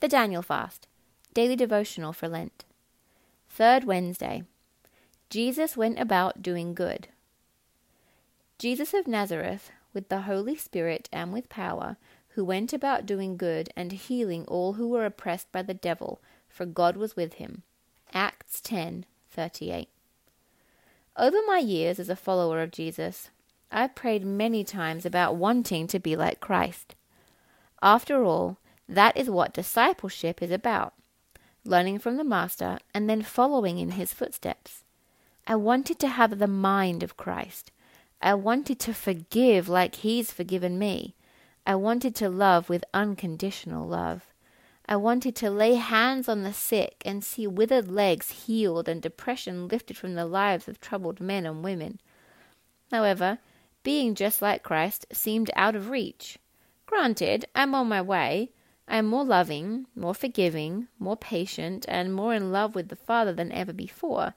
The Daniel Fast, Daily Devotional for Lent. Third Wednesday. Jesus went about doing good. Jesus of Nazareth, with the Holy Spirit and with power, who went about doing good and healing all who were oppressed by the devil, for God was with him. Acts 10:38. Over my years as a follower of Jesus, I've prayed many times about wanting to be like Christ. After all, that is what discipleship is about learning from the Master and then following in his footsteps. I wanted to have the mind of Christ. I wanted to forgive like he's forgiven me. I wanted to love with unconditional love. I wanted to lay hands on the sick and see withered legs healed and depression lifted from the lives of troubled men and women. However, being just like Christ seemed out of reach. Granted, I'm on my way. I am more loving, more forgiving, more patient, and more in love with the Father than ever before.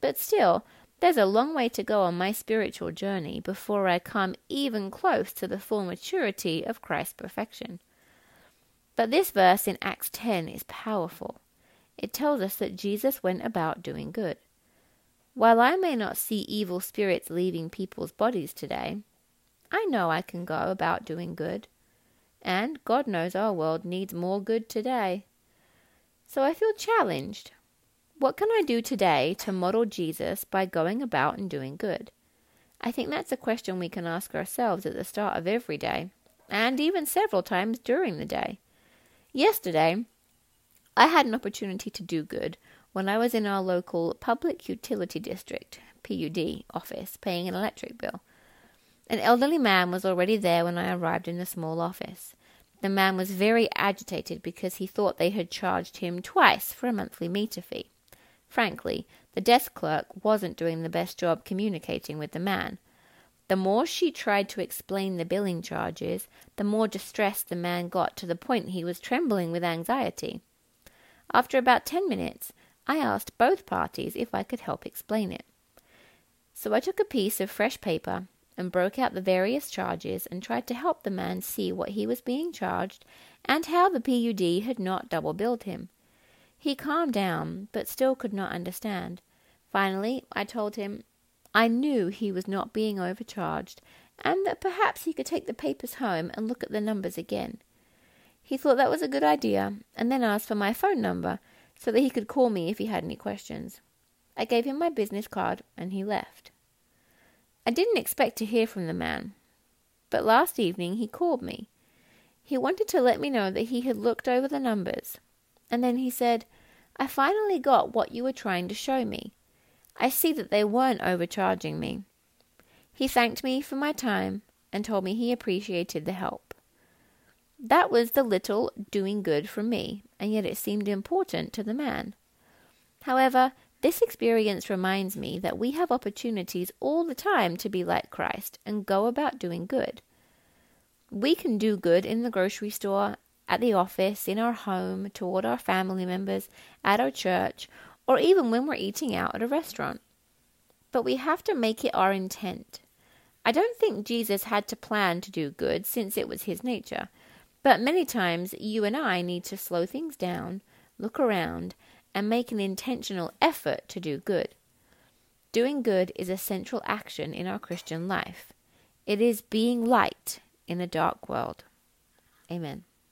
But still, there's a long way to go on my spiritual journey before I come even close to the full maturity of Christ's perfection. But this verse in Acts 10 is powerful. It tells us that Jesus went about doing good. While I may not see evil spirits leaving people's bodies today, I know I can go about doing good. And God knows our world needs more good today. So I feel challenged. What can I do today to model Jesus by going about and doing good? I think that's a question we can ask ourselves at the start of every day, and even several times during the day. Yesterday, I had an opportunity to do good when I was in our local Public Utility District PUD office paying an electric bill. An elderly man was already there when I arrived in the small office. The man was very agitated because he thought they had charged him twice for a monthly meter fee. Frankly, the desk clerk wasn't doing the best job communicating with the man. The more she tried to explain the billing charges, the more distressed the man got to the point he was trembling with anxiety. After about ten minutes, I asked both parties if I could help explain it. So I took a piece of fresh paper and broke out the various charges and tried to help the man see what he was being charged and how the PUD had not double billed him. He calmed down, but still could not understand. Finally, I told him I knew he was not being overcharged, and that perhaps he could take the papers home and look at the numbers again. He thought that was a good idea, and then asked for my phone number so that he could call me if he had any questions. I gave him my business card, and he left. I didn't expect to hear from the man, but last evening he called me. He wanted to let me know that he had looked over the numbers, and then he said, I finally got what you were trying to show me. I see that they weren't overcharging me. He thanked me for my time and told me he appreciated the help. That was the little doing good from me, and yet it seemed important to the man. However, this experience reminds me that we have opportunities all the time to be like Christ and go about doing good. We can do good in the grocery store, at the office, in our home, toward our family members, at our church, or even when we're eating out at a restaurant. But we have to make it our intent. I don't think Jesus had to plan to do good since it was his nature, but many times you and I need to slow things down, look around, and make an intentional effort to do good. Doing good is a central action in our Christian life. It is being light in a dark world. Amen.